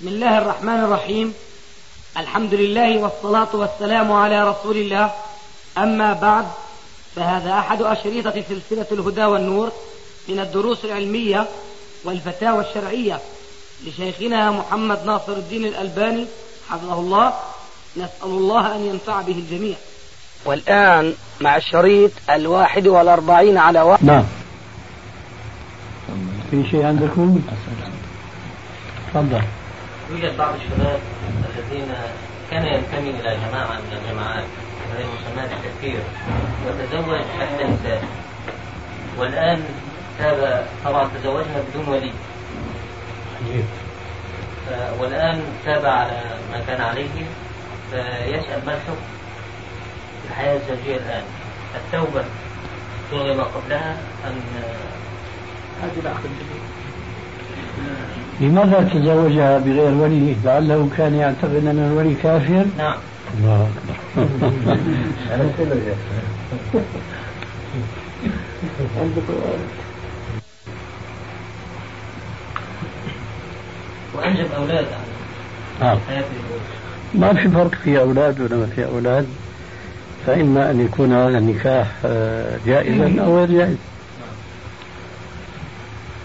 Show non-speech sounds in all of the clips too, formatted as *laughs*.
بسم الله الرحمن الرحيم. الحمد لله والصلاة والسلام على رسول الله. أما بعد فهذا أحد أشريطة سلسلة الهدى والنور من الدروس العلمية والفتاوى الشرعية لشيخنا محمد ناصر الدين الألباني حفظه الله. نسأل الله أن ينفع به الجميع. والآن مع الشريط الواحد والأربعين على واحد. نعم. في شيء عندكم؟ تفضل. يوجد بعض الشباب الذين كان ينتمي إلى جماعة من الجماعات وهي مسمات التفكير وتزوج إحدى النساء والآن تاب طبعا تزوجها بدون ولي. والآن تاب على ما كان عليه. فيسأل ما الحكم في الحياة الزوجية الآن؟ التوبة تلغي ما قبلها أم هذه العقد لماذا تزوجها بغير ولي؟ لعله كان يعتقد أن الولي كافر؟ نعم. الله أكبر. وأنجب أولاد. نعم. ما في فرق في أولاد ولا في أولاد فإما أن يكون هذا النكاح آه، جائزا أو غير جائز.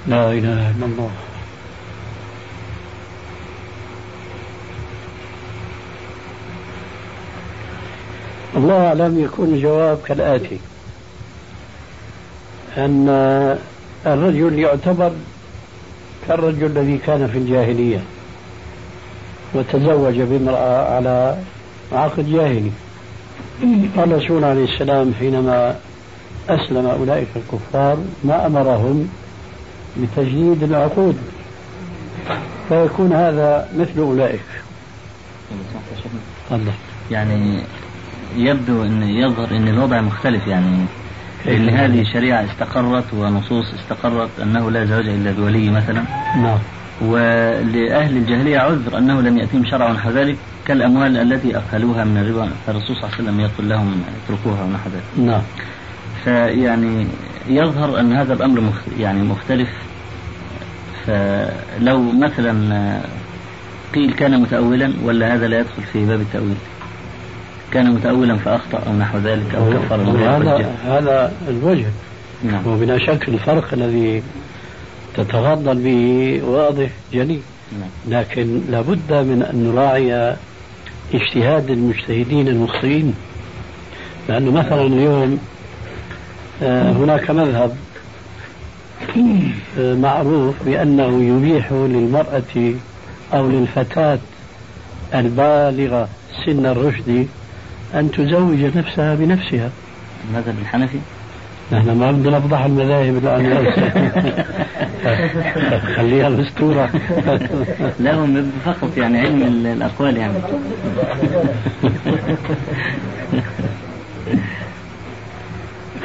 لا إله إلا الله. الله أعلم يكون الجواب كالآتي. أن الرجل يعتبر كالرجل الذي كان في الجاهلية وتزوج بامرأة على عقد جاهلي. قال الرسول عليه السلام حينما أسلم أولئك الكفار ما أمرهم بتجديد العقود. فيكون هذا مثل أولئك. تفضل. يعني يبدو إن يظهر إن الوضع مختلف يعني. ان هذه شريعة استقرت ونصوص استقرت أنه لا زواج إلا بولي مثلا. نعم. ولأهل الجاهلية عذر أنه لم يأتيهم شرع نحو ذلك كالأموال التي أكلوها من الربا. فالرسول صلى الله عليه وسلم يقول لهم اتركوها ونحو ذلك. نعم. فيعني يظهر أن هذا الأمر. يعني مختلف. فلو مثلا قيل كان متأولا ولا هذا لا يدخل في باب التأويل؟ كان متأولا فأخطأ أو نحو ذلك أو كفر هذا هذا الوجه. نعم. وبلا شك الفرق الذي تتفضل به واضح جلي نعم. لكن لابد من أن نراعي اجتهاد المجتهدين المخطئين. لأنه مثلا اليوم آه، هناك مذهب آه، معروف بأنه يبيح للمرأة أو للفتاة البالغة سن الرشد أن تزوج نفسها بنفسها. المذهب الحنفي؟ نحن ما بدنا نفضح المذاهب الآن. *laughs* خليها الأسطورة لا هم فقط يعني علم الأقوال يعني. *laughs*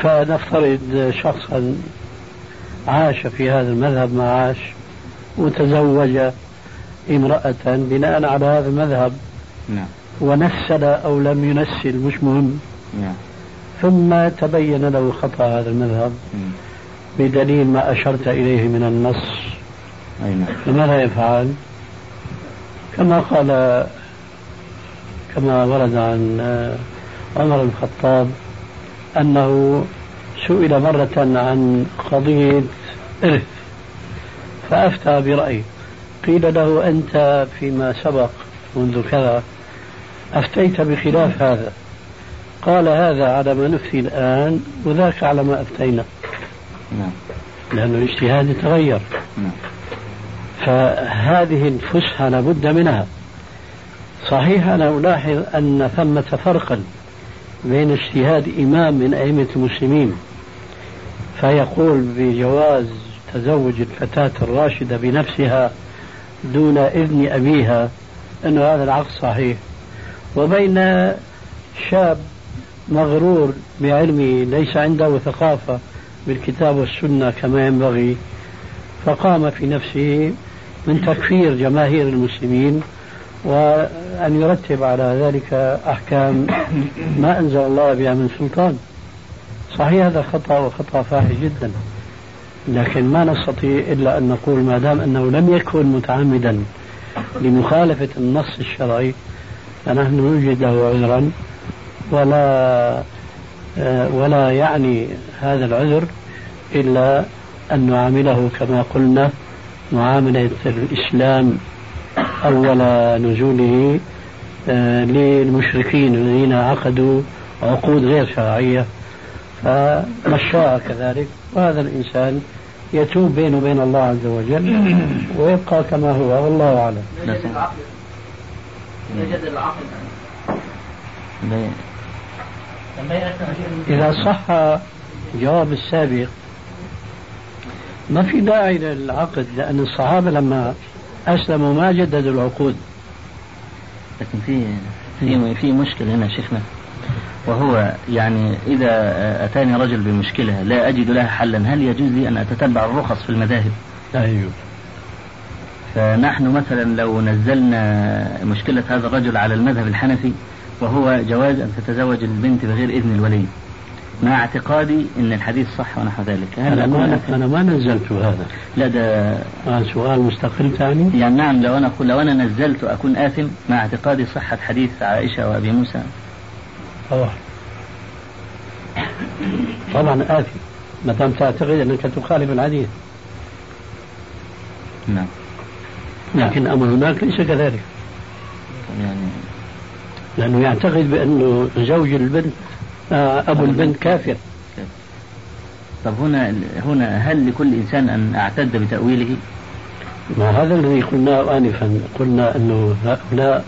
فنفترض شخصا عاش في هذا المذهب ما عاش وتزوج امرأة بناء على هذا المذهب. نعم. ونسل أو لم ينسل مش مهم. نعم. ثم تبين له خطأ هذا المذهب بدليل ما أشرت إليه من النص. نعم. فماذا يفعل؟ كما قال كما ورد عن عمر بن الخطاب أنه سئل مرة عن قضية إرث فأفتى برأيه. قيل له أنت فيما سبق منذ كذا أفتيت بخلاف هذا. قال هذا على ما نفتي الآن وذاك على ما أفتينا. نعم. لأن الاجتهاد يتغير. نعم. فهذه الفسحة لابد منها. صحيح أنا ألاحظ أن ثمة فرقا. بين اجتهاد إمام من أئمة المسلمين فيقول بجواز تزوج الفتاة الراشدة بنفسها دون إذن أبيها أن هذا العقد صحيح. وبين شاب مغرور بعلمه ليس عنده ثقافة بالكتاب والسنة كما ينبغي فقام في نفسه من تكفير جماهير المسلمين وأن يرتب على ذلك أحكام ما أنزل الله بها من سلطان. صحيح هذا خطأ وخطأ فاحش جدا. لكن ما نستطيع إلا أن نقول ما دام أنه لم يكن متعمدا لمخالفة النص الشرعي فنحن نوجد له عذرا. ولا آه، ولا يعني هذا العذر إلا أن نعامله كما قلنا معاملة الإسلام أول نزوله آه، للمشركين الذين عقدوا عقود غير شرعية. فمشاء كذلك. وهذا الإنسان يتوب بينه وبين الله عز وجل *coughs* ويبقى كما هو. والله أعلم. يجد العقل إذا صح جواب السابق ما في داعي للعقد؟ لأن الصحابة لما أسلموا ما جددوا العقود. لكن في في في مشكلة هنا شيخنا. وهو يعني إذا أتاني رجل بمشكلة لا أجد لها حلا هل يجوز لي أن أتتبع الرخص في المذاهب؟ يجوز. فنحن مثلا لو نزلنا مشكلة هذا الرجل على المذهب الحنفي وهو جواز أن تتزوج البنت بغير إذن الولي. مع اعتقادي إن الحديث صح ونحو ذلك. هل أنا, ما أنا ما نزلت هذا. لا ده آه سؤال مستقل ثاني؟ يعني نعم لو أنا لو أنا نزلت أكون آثم مع اعتقادي صحة حديث عائشة وأبي موسى. طبعا طبعا آثم. ما دام تعتقد أنك تخالف الحديث. نعم. لكن أمر هناك ليس كذلك. يعني لأنه يعتقد بأنه زوج البنت آه، أبو البنت كافر. طب هنا هنا هل لكل إنسان أن أعتد بتأويله؟ ما هذا الذي قلناه آنفا. قلنا أنه هؤلاء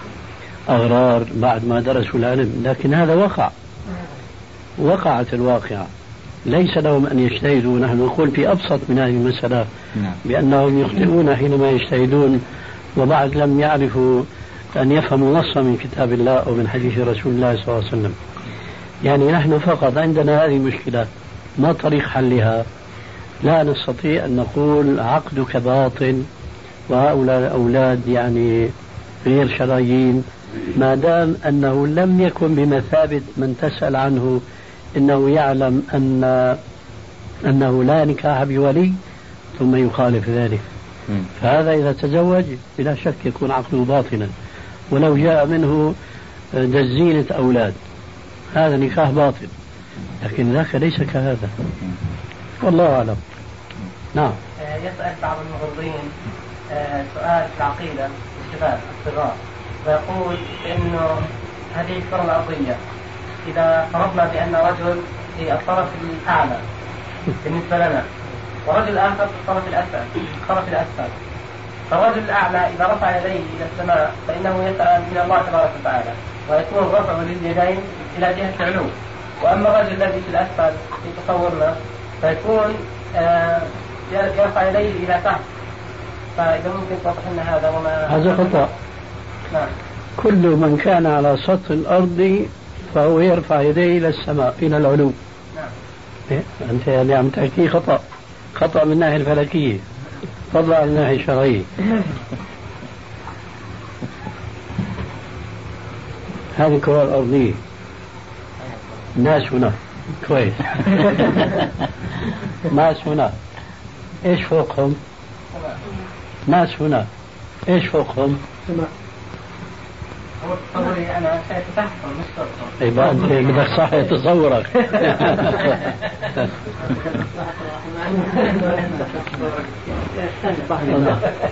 أغرار بعد ما درسوا العلم. لكن هذا وقع. وقعت الواقعة. ليس لهم أن يجتهدوا. نحن نقول في أبسط من هذه المسألة نعم. بأنهم يخطئون حينما يجتهدون. وبعد لم يعرفوا أن يفهموا نصا من كتاب الله أو من حديث رسول الله صلى الله عليه وسلم. يعني نحن فقط عندنا هذه المشكلة ما طريق حلها. لا نستطيع أن نقول عقدك باطل وهؤلاء الأولاد يعني غير شرعيين ما دام أنه لم يكن بمثابة من تسأل عنه إنه يعلم أن أنه لا نكاح بولي ثم يخالف ذلك. فهذا إذا تزوج بلا شك يكون عقده باطلا. ولو جاء منه دزينة أولاد. هذا نكاح باطل لكن ذاك ليس كهذا. والله أعلم. نعم. آه، يسأل بعض المغرضين آه، سؤال في العقيدة الشباب الصغار. ويقول إنه هذه الكرة الأرضية إذا فرضنا بأن رجل في الطرف الأعلى بالنسبة لنا ورجل آخر في الطرف الأسفل الطرف الأسفل. فالرجل الأعلى إذا رفع يديه إلى السماء فإنه يسأل من الله تبارك وتعالى. ويكون رفعه لليدين إلى جهة العلو. وأما الرجل الذي في الأسفل في تصورنا فيكون آه يرفع يديه إلى تحت. فإذا ممكن توضح لنا هذا وما هذا خطأ. نعم. كل من كان على سطح الأرض فهو يرفع يديه إلى السماء إلى العلو. نعم. إيه؟ أنت يعني عم تحكي خطأ. خطأ من الناحية الفلكية. فضلا عن الناحية الشرعية. هذه الكرة الأرضية. ناس هنا. كويس. *laughs* ناس هنا. إيش فوقهم؟ ناس هنا. إيش فوقهم؟ تصوري أنا شايف تحتهم مش فوقهم يبقى انت بدك صح تصورك *laughs*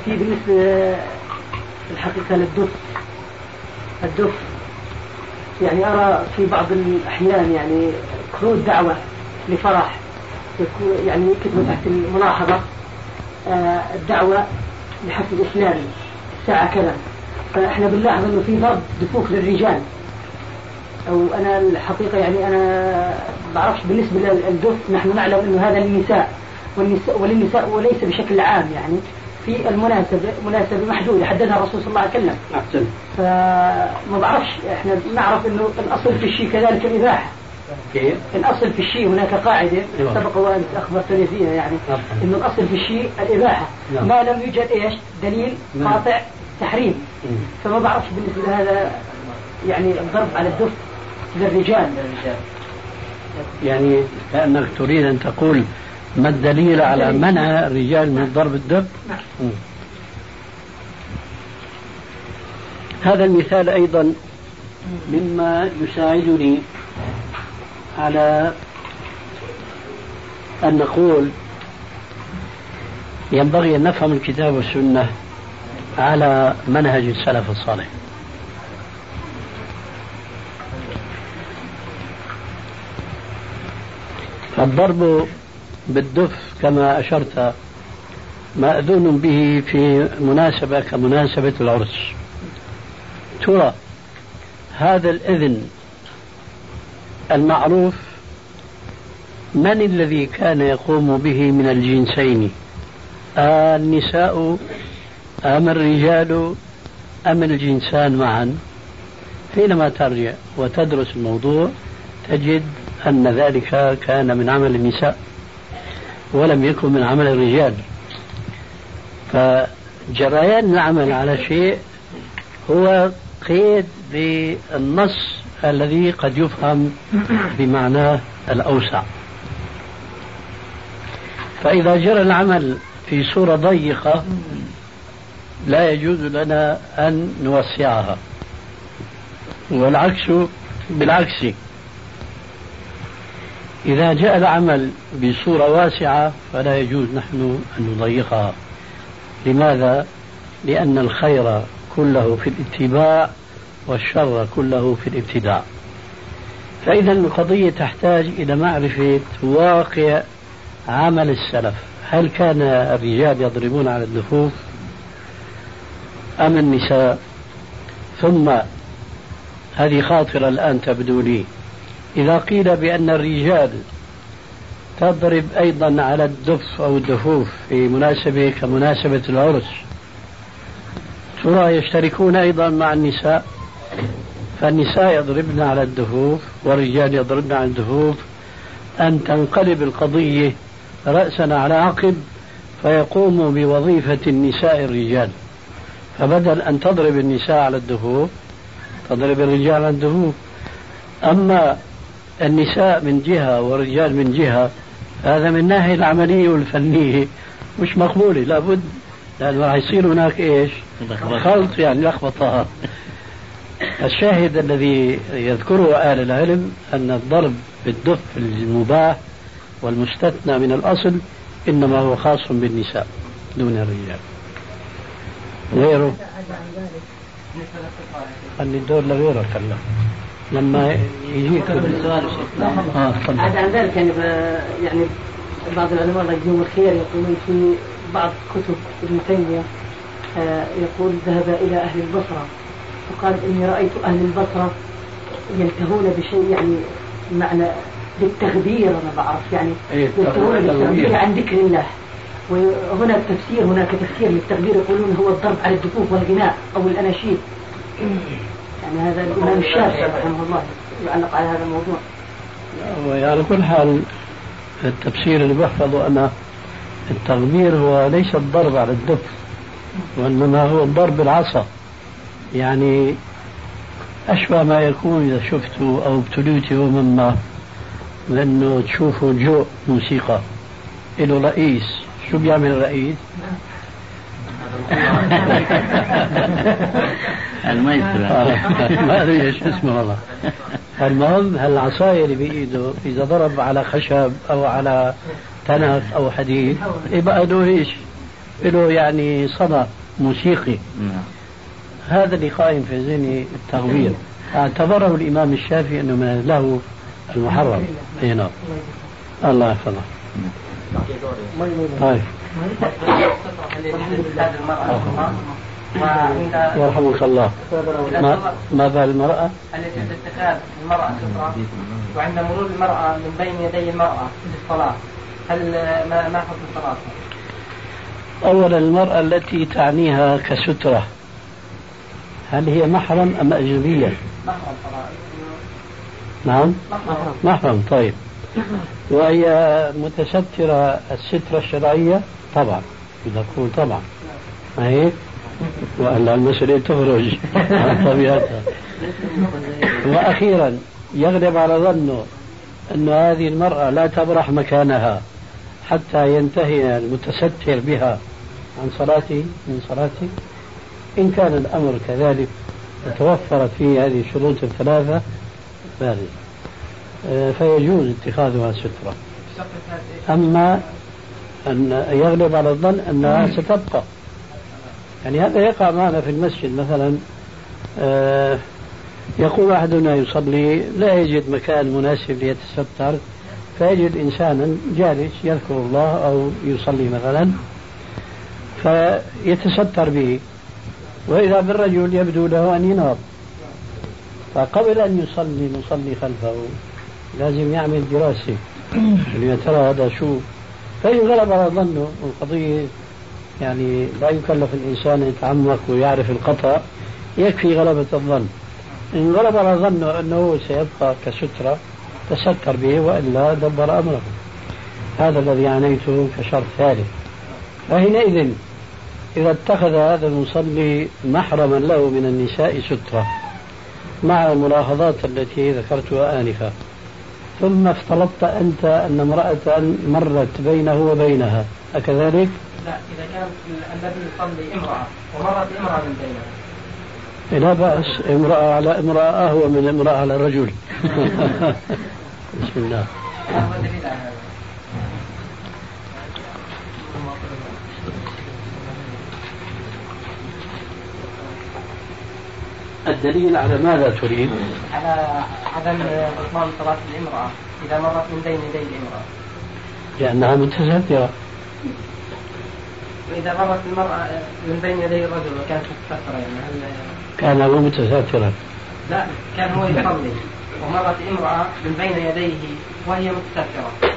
في بالنسبة الحقيقة للدف. الدف. يعني أرى في بعض الأحيان يعني كروت دعوة لفرح يعني يكتبوا تحت الملاحظة آه، الدعوة لحفل إسلامي الساعة كذا. فإحنا بنلاحظ إنه في ضرب دفوف للرجال. أو أنا الحقيقة يعني أنا بعرفش بالنسبة للدف نحن نعلم إنه هذا للنساء والنساء وللنساء وليس بشكل عام يعني. في المناسبة مناسبة محدودة حددها الرسول صلى الله عليه وسلم أحسن فما بعرفش إحنا نعرف إنه الأصل في الشيء كذلك الإباحة كيف؟ الأصل في الشيء هناك قاعدة أيوة. سبق وانت اخبرتني فيها يعني نعم. إنه الأصل في الشيء الإباحة نعم. ما لم يوجد إيش؟ دليل نعم. قاطع تحريم فما بعرفش بالنسبة لهذا يعني الضرب على الدف للرجال يعني كأنك تريد أن تقول ما الدليل على منع الرجال من ضرب الدب؟ نعم. هذا المثال أيضا مما يساعدني على أن نقول ينبغي أن نفهم الكتاب والسنة على منهج السلف الصالح الضرب بالدف كما أشرت مأذون به في مناسبة كمناسبة العرس. ترى هذا الإذن المعروف من الذي كان يقوم به من الجنسين؟ النساء أم الرجال أم الجنسان معا؟ حينما ترجع وتدرس الموضوع تجد أن ذلك كان من عمل النساء. ولم يكن من عمل الرجال. فجريان العمل على شيء هو قيد بالنص الذي قد يفهم بمعناه الأوسع. فإذا جرى العمل في صورة ضيقة لا يجوز لنا أن نوسعها. والعكس بالعكس. إذا جاء العمل بصورة واسعة فلا يجوز نحن أن نضيقها. لماذا؟ لأن الخير كله في الاتباع والشر كله في الابتداع. فإذا القضية تحتاج إلى معرفة واقع عمل السلف. هل كان الرجال يضربون على الدفوف أم النساء؟ ثم هذه خاطرة الآن تبدو لي. إذا قيل بأن الرجال تضرب أيضا على الدف أو الدفوف في مناسبة كمناسبة العرس ترى يشتركون أيضا مع النساء فالنساء يضربن على الدفوف والرجال يضربن على الدفوف. أن تنقلب القضية رأسا على عقب فيقوم بوظيفة النساء الرجال. فبدل أن تضرب النساء على الدفوف تضرب الرجال على الدفوف. أما النساء من جهة والرجال من جهة هذا من الناحية العملية والفنية. مش مقبولة لابد لأنه راح يصير هناك إيش؟ خلط يعني لخبطة الشاهد الذي يذكره أهل العلم أن الضرب بالدف المباح والمستثنى من الأصل إنما هو خاص بالنساء دون الرجال. غيره؟ خلي الدور لغيرك. هلا لما يجيك السؤال آه تفضل. عن ذلك يعني يعني بعض العلماء الله يجزيهم الخير يقولون في بعض كتب ابن تيمية آه، يقول ذهب إلى أهل البصرة. فقال إني رأيت أهل البصرة ينتهون بشيء يعني معنى للتغبير أنا بعرف يعني إيه، ينتهون بالتغبير عن ذكر الله. وهناك تفسير هناك تفسير للتغبير يقولون هو الضرب على الدفوف والغناء أو الأناشيد. يعني هذا الإمام الشافعي رحمه الله يعلق على هذا الموضوع. على كل حال التفسير اللي بحفظه أنا التغبير هو ليس الضرب على الدف وإنما هو الضرب بالعصا يعني أشبه ما يكون إذا شفتوا أو ابتليتوا مما لأنه تشوفوا جو موسيقى. له رئيس. شو بيعمل الرئيس؟ *laughs* المايسترو *laughs* ما أدري إيش اسمه والله. المهم هالعصايه اللي بايده إذا ضرب على خشب أو على تنف أو حديد يبقى له إيش؟ له يعني صدى موسيقي. نعم. هذا اللي قائم في ذهني التغوير. اعتبره الإمام الشافعي أنه من له المحرم. أي نعم. الله يحفظه. طيب. يرحمك الله. ما ما بال المرأة؟ التي تتخاذ المرأة سترة وعند مرور المرأة من بين يدي المرأة في الصلاة. هل ما ما حكم الصلاة؟ أولا المرأة التي تعنيها كسترة هل هي محرم أم أجنبية؟ محرم طبعا نعم؟ محرم. محرم طيب. وهي متسترة السترة الشرعية؟ طبعا. نقول طبعا. ما هيك؟ وألا المسألة تخرج عن طبيعتها. وأخيرا يغلب على ظنه أن هذه المرأة لا تبرح مكانها حتى ينتهي المتستر بها عن صلاته من صلاته. إن كان الأمر كذلك توفرت فيه هذه الشروط الثلاثة بارز آه، فيجوز اتخاذها سترة. أما أن يغلب على الظن أنها ستبقى. يعني هذا يقع معنا في المسجد مثلا آه، يقول أحدنا يصلي لا يجد مكان مناسب ليتستر فيجد إنسانا جالس يذكر الله أو يصلي مثلا فيتستر به وإذا بالرجل يبدو له أن ينهض فقبل أن يصلي المصلي خلفه لازم يعمل دراسة يا ترى هذا شو فإن غلب على ظنه القضية يعني لا يكلف الإنسان أن يتعمق ويعرف الخطأ يكفي غلبة الظن. إن غلب على ظنه أنه سيبقى كسترة تستر به وإلا دبر أمره. هذا الذي عنيته كشرط ثالث. فحينئذ إذا اتخذ هذا المصلي محرما له من النساء سترة مع الملاحظات التي ذكرتها آنفا. ثم افترضت أنت أن امرأة مرت بينه وبينها. أكذلك؟ لا إذا كان الذي يصلي امرأة ومرت امرأة من بينها لا بأس امرأة على امرأة أهوى من امرأة على رجل *laughs* بسم الله الدليل على ماذا تريد؟ على عدم بطلان صلاة الامرأة إذا مرت من بين يدي الامرأة. لأنها متسترة. وإذا مرت المرأة من بين يدي الرجل وكانت متسترة يعني هل كان هو متسترا. لا كان هو يصلي ومرت امرأة من بين يديه وهي متسترة.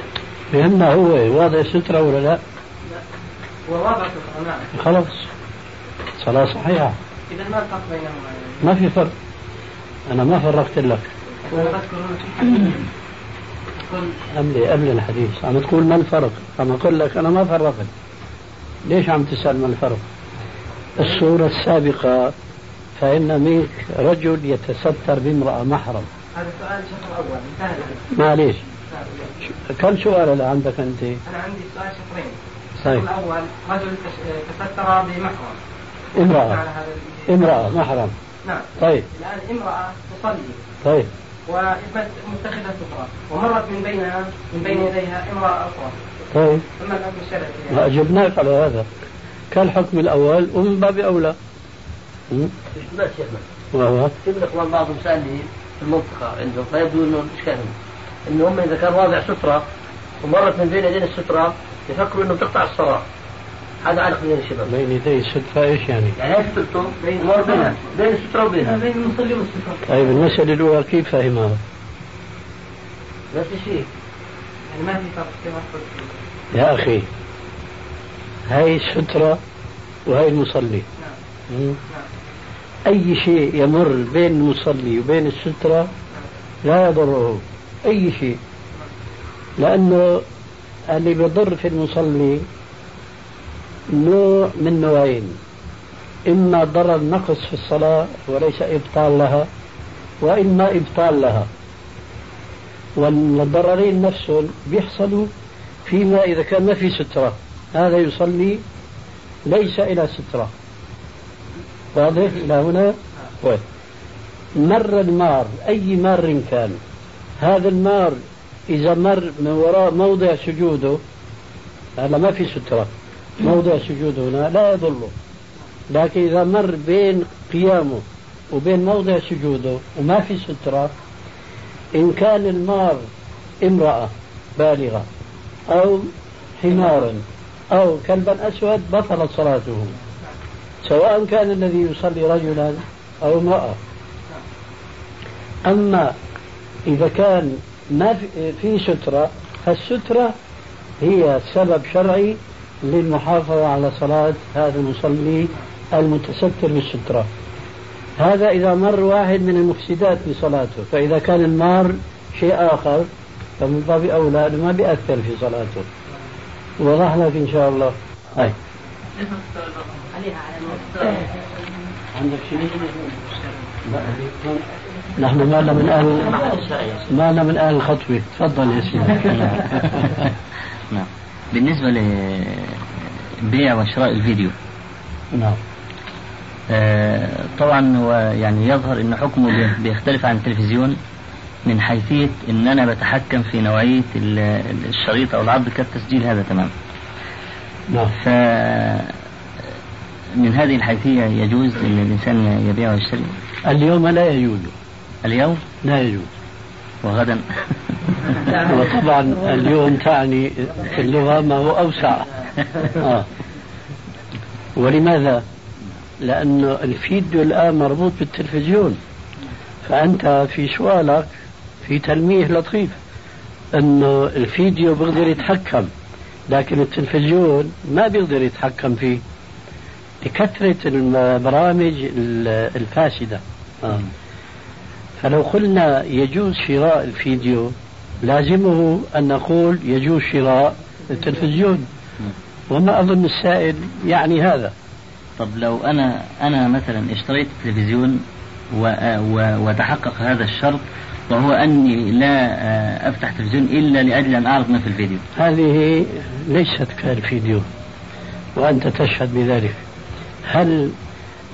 فهمنا هو واضع سترة ولا لا؟ لا هو واضع سترة نعم. خلاص صلاة صحيحة. إذا ما الفرق بينهما؟ ما في فرق أنا ما فرقت لك قبل قبل الحديث عم تقول ما الفرق عم أقول لك أنا ما فرقت ليش عم تسأل ما الفرق؟ الصورة السابقة فإن منك رجل يتستر بامرأة محرم. هذا سؤال الشهر الأول انتهى معليش. كم سؤال اللي عندك أنت؟ أنا عندي سؤال شهرين طيب. الأول رجل تستر بمحرم. امرأة. امرأة محرم. نعم. طيب. الآن امرأة تصلي. طيب. ومتخذة سفرة. ومرت من بينها من بين يديها امرأة أخرى. طيب. ثم الحكم الشرعي ما أجبناك على هذا. كالحكم الأول ومن باب أولى. بس يا وهو؟ في من الإخوان بعضهم سألني في المنطقة عندهم فيبدو أنه إشكال أنه هم إذا كان واضع سترة ومرت من بين يدين السترة يفكروا أنه بتقطع الصلاة. هذا علق بين الشباب. بين يدي السترة إيش يعني؟ يعني هي سترته مر بينها بين السترة وبينها. بين المصلي والسترة. طيب المسألة الأولى كيف فاهمها؟ نفس الشيء يعني ما في فرق كما يا أخي هاي السترة وهي المصلي نعم. أي شيء يمر بين المصلي وبين السترة لا يضره أي شيء. لأنه اللي بيضر في المصلي نوع من نوعين. إما ضرر نقص في الصلاة وليس إبطال لها وإما إبطال لها. والضررين نفسهم بيحصلوا فيما إذا كان ما في سترة. هذا يصلي ليس إلى سترة. واضح؟ إلى هنا؟ طيب. مر المار أي مار كان؟ هذا المار إذا مر من وراء موضع سجوده هذا ما في سترة. موضع سجود هنا لا يضره لكن إذا مر بين قيامه وبين موضع سجوده وما في سترة إن كان المار امرأة بالغة أو حمارا أو كلبا أسود بطلت صلاته. سواء كان الذي يصلي رجلا أو امرأة. أما إذا كان ما في سترة فالسترة هي سبب شرعي للمحافظة على صلاة هذا المصلي المتستر بالسترة. هذا إذا مر واحد من المفسدات لصلاته فإذا كان المار شيء آخر فمن باب أولى ما بيأثر في صلاته. وضح لك إن شاء الله؟ هاي عندك شيء؟ نحن ما من أهل ما من أهل الخطوة تفضل يا سيدي. *laughs* نعم. بالنسبة لبيع وشراء الفيديو. نعم. آه، طبعا هو يعني يظهر إن حكمه بيختلف عن التلفزيون. من حيثية إن أنا بتحكم في نوعية الشريط أو العرض كالتسجيل هذا تمام نعم. ف من هذه الحيثية يجوز إن الإنسان يبيع ويشتري؟ اليوم لا يجوز. اليوم؟ لا يجوز. وغدا؟ *laughs* وطبعا اليوم تعني في اللغة ما هو أوسع. *laughs* آه. ولماذا؟ لأن الفيديو الآن مربوط بالتلفزيون. فأنت في سؤالك في تلميح لطيف أنه الفيديو بيقدر يتحكم لكن التلفزيون ما بيقدر يتحكم فيه لكثرة البرامج الفاسدة. آه. فلو قلنا يجوز شراء الفيديو لازمه أن نقول يجوز شراء التلفزيون. وما أظن السائل يعني هذا. طب لو أنا أنا مثلا اشتريت التلفزيون وتحقق هذا الشرط وهو أني لا أفتح تلفزيون إلا لأجل أن أعرض ما في الفيديو. هذه ليست كالفيديو وأنت تشهد بذلك. هل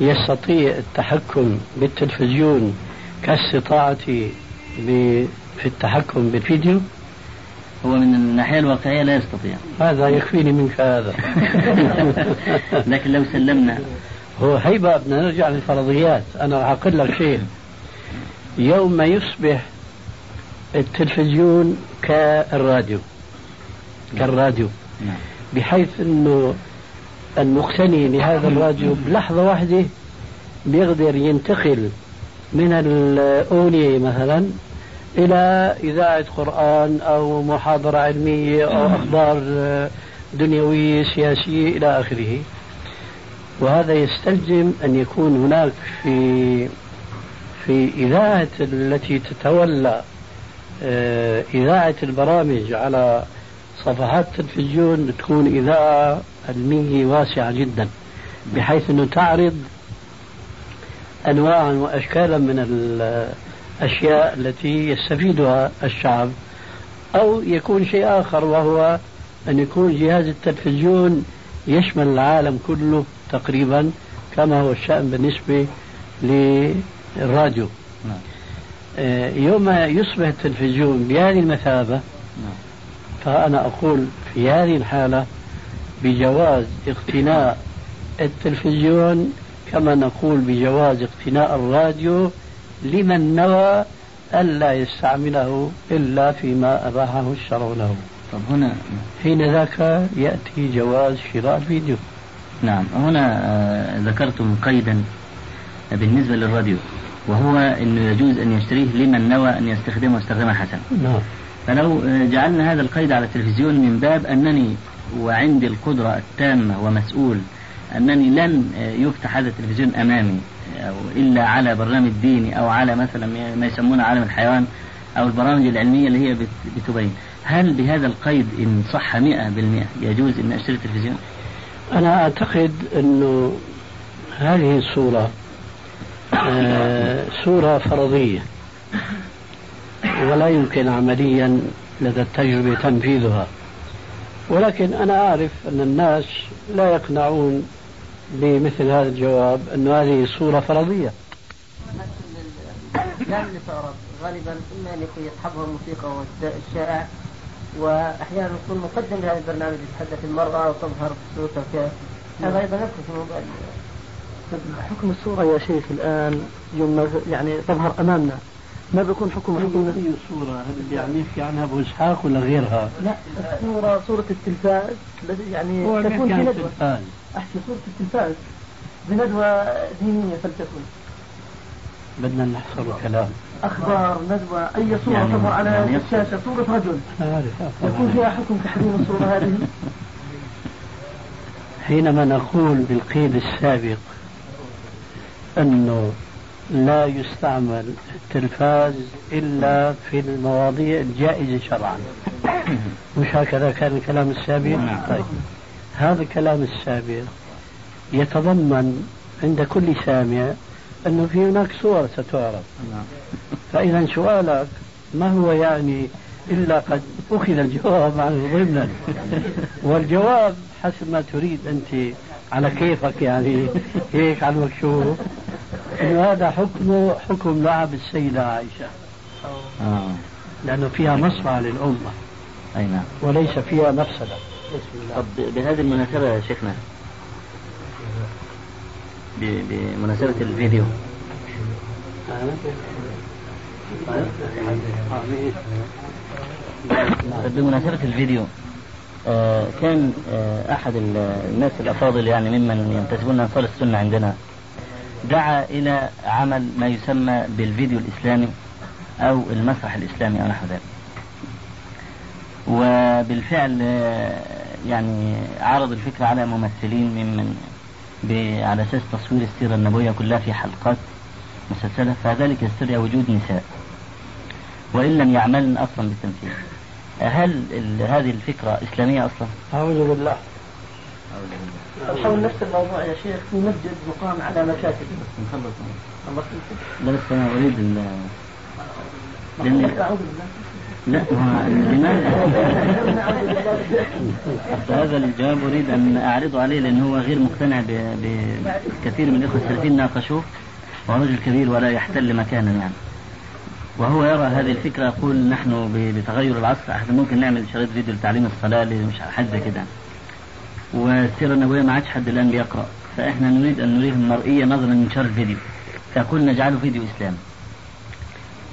يستطيع التحكم بالتلفزيون كاستطاعتي في التحكم بالفيديو؟ هو من الناحية الواقعية لا يستطيع. هذا يكفيني منك هذا. *laughs* لكن لو سلمنا. هو هيبة بدنا نرجع للفرضيات. أنا راح أقول لك شيء. يوم يصبح التلفزيون كالراديو. كالراديو. نعم. بحيث أنه المقتني لهذا الراديو بلحظة واحدة بيقدر ينتقل من الأغنية مثلا إلى إذاعة قرآن أو محاضرة علمية أو أخبار دنيوية سياسية إلى آخره. وهذا يستلزم أن يكون هناك في في إذاعة التي تتولى آه، إذاعة البرامج على صفحات التلفزيون تكون إذاعة علمية واسعة جدا بحيث أنه تعرض أنواعا وأشكالا من الأشياء التي يستفيدها الشعب أو يكون شيء آخر وهو أن يكون جهاز التلفزيون يشمل العالم كله تقريبا كما هو الشأن بالنسبة للراديو نعم. آه، يوم يصبح التلفزيون بهذه المثابة نعم. فأنا أقول في هذه الحالة بجواز اقتناء التلفزيون كما نقول بجواز اقتناء الراديو لمن نوى ألا يستعمله إلا فيما أباحه الشرع له طب هنا حين ذاك يأتي جواز شراء الفيديو نعم هنا آه، ذكرتم قيدا بالنسبة للراديو وهو أنه يجوز أن يشتريه لمن نوى أن يستخدمه استخداما حسنا. نعم. فلو آه، جعلنا هذا القيد على التلفزيون من باب أنني وعندي القدرة التامة ومسؤول أنني لن يفتح هذا التلفزيون أمامي أو إلا على برنامج ديني أو على مثلا ما يسمونه عالم الحيوان أو البرامج العلمية اللي هي بتبين. هل بهذا القيد إن صح 100% يجوز أن أشتري تلفزيون؟ أنا أعتقد أنه هذه الصورة آه صورة فرضية. ولا يمكن عمليا لدى التجربة تنفيذها. ولكن أنا أعرف أن الناس لا يقنعون بمثل هذا الجواب أن هذه صورة فرضية. تعرض غالبا إما يكون يصحبها الموسيقى والشائع وأحيانا يكون مقدم لهذا البرنامج يتحدث المرأة وتظهر بصورتها هذا أيضا يدخل في موضوع حكم الصورة يا شيخ الآن يوم يعني تظهر أمامنا. ما بيكون حكم حكم؟ أي صورة هل يعني يحكي عنها أبو إسحاق ولا غيرها؟ لا الصورة صورة التلفاز. يعني تكون في ندوة. أحكي صورة التلفاز. بندوة دينية فلتكن. بدنا نحصر الكلام. أخبار ندوة أي صورة يعني تظهر على يعني الشاشة؟ صورة رجل. يكون فيها حكم تحريم الصورة هذه؟ حينما نقول بالقيد السابق أنه لا يستعمل التلفاز إلا في المواضيع الجائزة شرعا. مش هكذا كان الكلام السابق؟ نعم. طيب. هذا الكلام السابق يتضمن عند كل سامع أنه في هناك صور ستعرض. نعم. فإذا سؤالك ما هو يعني إلا قد أخذ الجواب عنه ضمنا؟ والجواب حسب ما تريد أنت على كيفك يعني هيك على المكشوف. انه هذا حكمه حكم لعب السيدة عائشة. آه. لأنه فيها مصلحه للأمة. أي نعم. وليس فيها مفسدة. طب بهذه المناسبة يا شيخنا بمناسبة الفيديو. بمناسبة الفيديو آه، كان آه، أحد الناس الأفاضل يعني ممن ينتسبون أنصار السنة عندنا دعا إلى عمل ما يسمى بالفيديو الإسلامي أو المسرح الإسلامي أو نحو ذلك. وبالفعل آه، يعني عرض الفكرة على ممثلين ممن على أساس تصوير السيرة النبوية كلها في حلقات مسلسلة فذلك يستدعي وجود نساء. وإن لم يعملن أصلا بالتمثيل. هل هذه الفكرة إسلامية أصلا؟ أعوذ بالله. حول نفس الموضوع يا شيخ في مسجد مقام على مكاتب لا بس أنا أريد لأن لا لماذا؟ هذا الجواب أريد أن أعرضه عليه لأنه هو غير مقتنع بكثير من الإخوة السلفيين ناقشوه وهو رجل كبير ولا يحتل مكانا يعني. وهو يرى هذه الفكرة يقول نحن بتغير العصر إحنا ممكن نعمل شريط فيديو لتعليم الصلاة مش حد كده. والسيرة النبوية ما عادش حد الآن بيقرأ. فإحنا نريد أن نريه المرئية نظرا من شر الفيديو فيقول نجعله فيديو إسلام.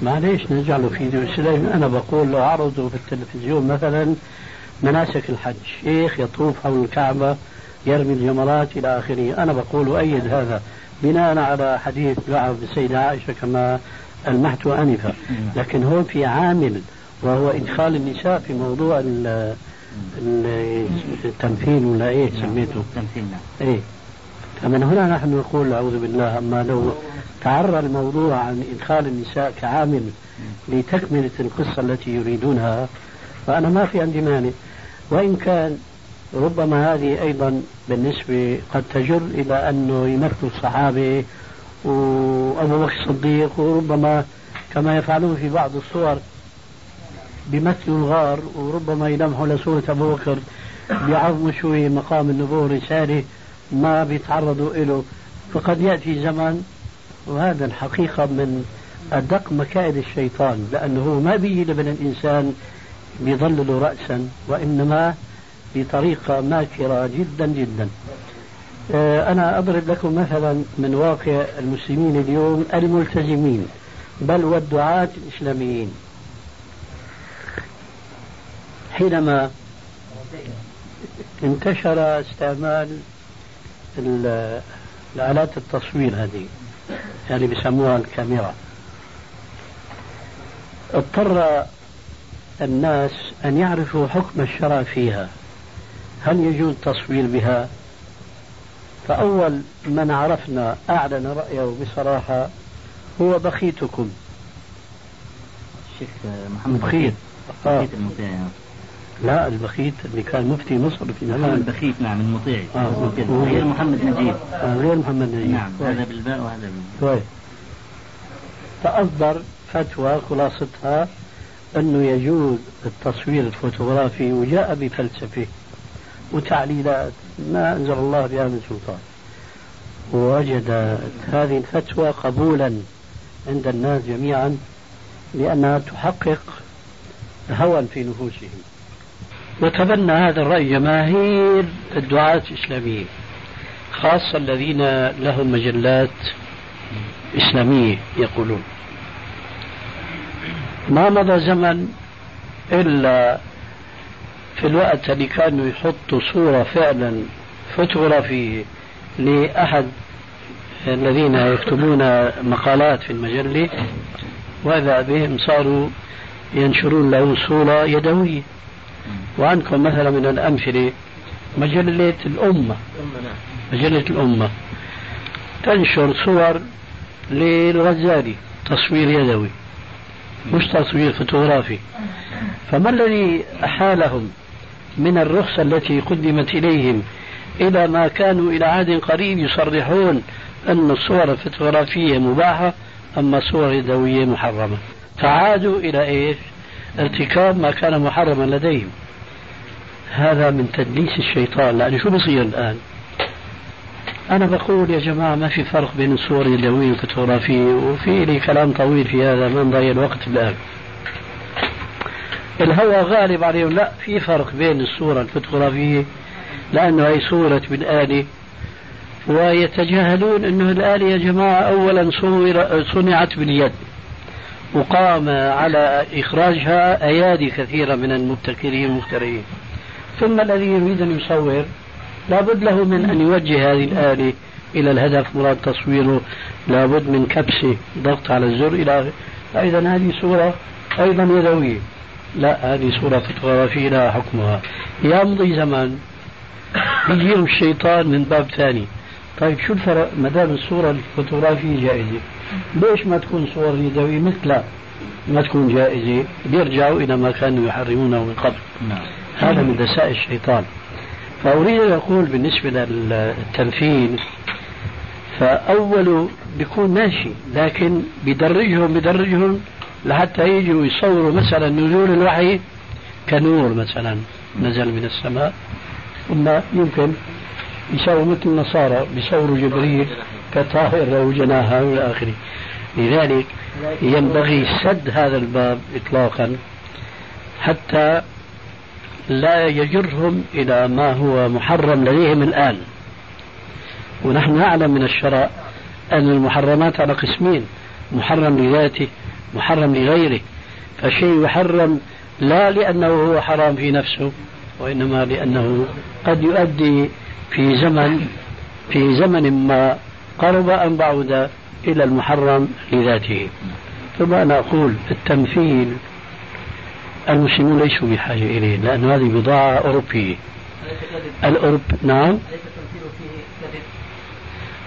معليش نجعله فيديو إسلام. أنا بقول لو عرضوا في التلفزيون مثلا مناسك الحج. شيخ يطوف حول الكعبة يرمي الجمرات إلى آخره. أنا بقول أؤيد هذا. بناء على حديث لعب السيدة عائشة كما ألمحت آنفا. لكن هون في عامل وهو إدخال النساء في موضوع التمثيل ولا إيه سميته؟ التمثيل نعم. إيه. فمن هنا نحن نقول أعوذ بالله أما لو تعرى الموضوع عن إدخال النساء كعامل لتكملة القصة التي يريدونها فأنا ما في عندي مانع. وإن كان ربما هذه أيضا بالنسبة قد تجر إلى أنه يمثلوا الصحابة وأبو بكر الصديق وربما كما يفعلون في بعض الصور بيمثلوا الغار وربما يلمحوا لصورة أبو بكر بيعظموا شوي مقام النبوة رسالة ما بيتعرضوا له فقد يأتي زمن وهذا الحقيقة من أدق مكائد الشيطان لأنه ما بيجي لبن الإنسان بيضلل رأسا وإنما بطريقة ماكرة جدا جدا. آه، أنا أضرب لكم مثلا من واقع المسلمين اليوم الملتزمين بل والدعاة الإسلاميين. حينما انتشر استعمال الآلات التصوير هذه يعني بيسموها الكاميرا. اضطر الناس أن يعرفوا حكم الشرع فيها. هل يجوز التصوير بها؟ فأول من عرفنا أعلن رأيه بصراحة هو بخيتكم. الشيخ محمد بخيت. آه. لا البخيت اللي كان مفتي مصر في زمان البخيت نعم المطيعي آه. غير محمد نجيب. آه غير محمد نجيب. نعم هذا بالباء وهذا بالباء. طيب. فأصدر فتوى خلاصتها أنه يجوز التصوير الفوتوغرافي وجاء بفلسفة وتعليلات ما أنزل الله بها من سلطان. ووجدت هذه الفتوى قبولا عند الناس جميعا لأنها تحقق هوى في نفوسهم. وتبنى هذا الرأي جماهير الدعاة الإسلاميين خاصة الذين لهم مجلات إسلامية يقولون. ما مضى زمن إلا في الوقت اللي كانوا يحطوا صورة فعلا فوتوغرافية لأحد الذين يكتبون مقالات في المجلة وإذا بهم صاروا ينشرون له صورة يدوية. وعندكم مثلا من الأمثلة مجلة الأمة. مجلة الأمة. تنشر صور للغزالي تصوير يدوي مش تصوير فوتوغرافي. فما الذي أحالهم من الرخصة التي قدمت إليهم إلى ما كانوا إلى عهد قريب يصرحون أن الصور الفوتوغرافية مباحة أما الصور اليدوية محرمة؟ فعادوا إلى إيش؟ ارتكاب ما كان محرما لديهم. هذا من تدليس الشيطان. لأن شو بصير الآن؟ أنا بقول يا جماعة ما في فرق بين الصور اليدوية والفوتوغرافية وفي لي كلام طويل في هذا ما نضيع الوقت الآن. الهوى غالب عليهم. لا في فرق بين الصورة الفوتوغرافية لأنه هي صورة بالآلة ويتجاهلون أنه الآلة يا جماعة أولا صنعت باليد. وقام على إخراجها أيادي كثيرة من المبتكرين المخترعين ثم الذي يريد أن يصور لابد له من أن يوجه هذه الآلة إلى الهدف مراد تصويره لابد من كبسه ضغط على الزر إلى فإذا هذه صورة أيضا يدوية. لا هذه صورة فوتوغرافية لها حكمها. يمضي زمن يجيهم الشيطان من باب ثاني. طيب شو الفرق؟ ما دام الصورة الفوتوغرافية جائزة. ليش ما تكون صور يدوية مثلها ما تكون جائزة؟ بيرجعوا إلى ما كانوا يحرمونه من قبل. نعم. هذا من دساء الشيطان. فأريد أن أقول بالنسبة للتمثيل فأول بيكون ماشي لكن بدرجهم بدرجهم لحتى يجوا يصوروا مثلا نزول الوحي كنور مثلا نزل من السماء. ثم يمكن يسووا مثل النصارى بيصوروا جبريل. كطائر له جناها والى اخره لذلك ينبغي سد هذا الباب اطلاقا حتى لا يجرهم إلى ما هو محرم لديهم الآن. ونحن نعلم من الشرع أن المحرمات على قسمين محرم لذاته محرم لغيره. فشيء يحرم لا لأنه هو حرام في نفسه وإنما لأنه قد يؤدي في زمن في زمن ما قرب أم بعد إلى المحرم لذاته. ثم أنا أقول التمثيل المسلمون ليسوا بحاجة إليه لأن هذه بضاعة أوروبية. الأوروب نعم.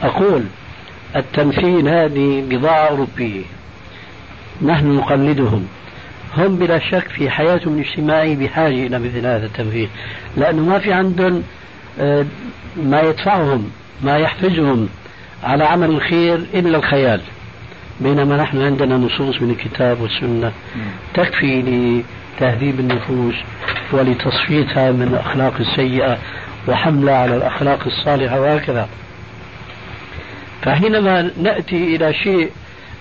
أقول التمثيل هذه بضاعة أوروبية. نحن نقلدهم. هم بلا شك في حياتهم الاجتماعية بحاجة إلى مثل هذا التمثيل. لأنه ما في عندهم آه، ما يدفعهم ما يحفزهم على عمل الخير إلا الخيال. بينما نحن عندنا نصوص من الكتاب والسنة تكفي لتهذيب النفوس ولتصفيتها من الأخلاق السيئة وحملها على الأخلاق الصالحة وهكذا. فحينما نأتي إلى شيء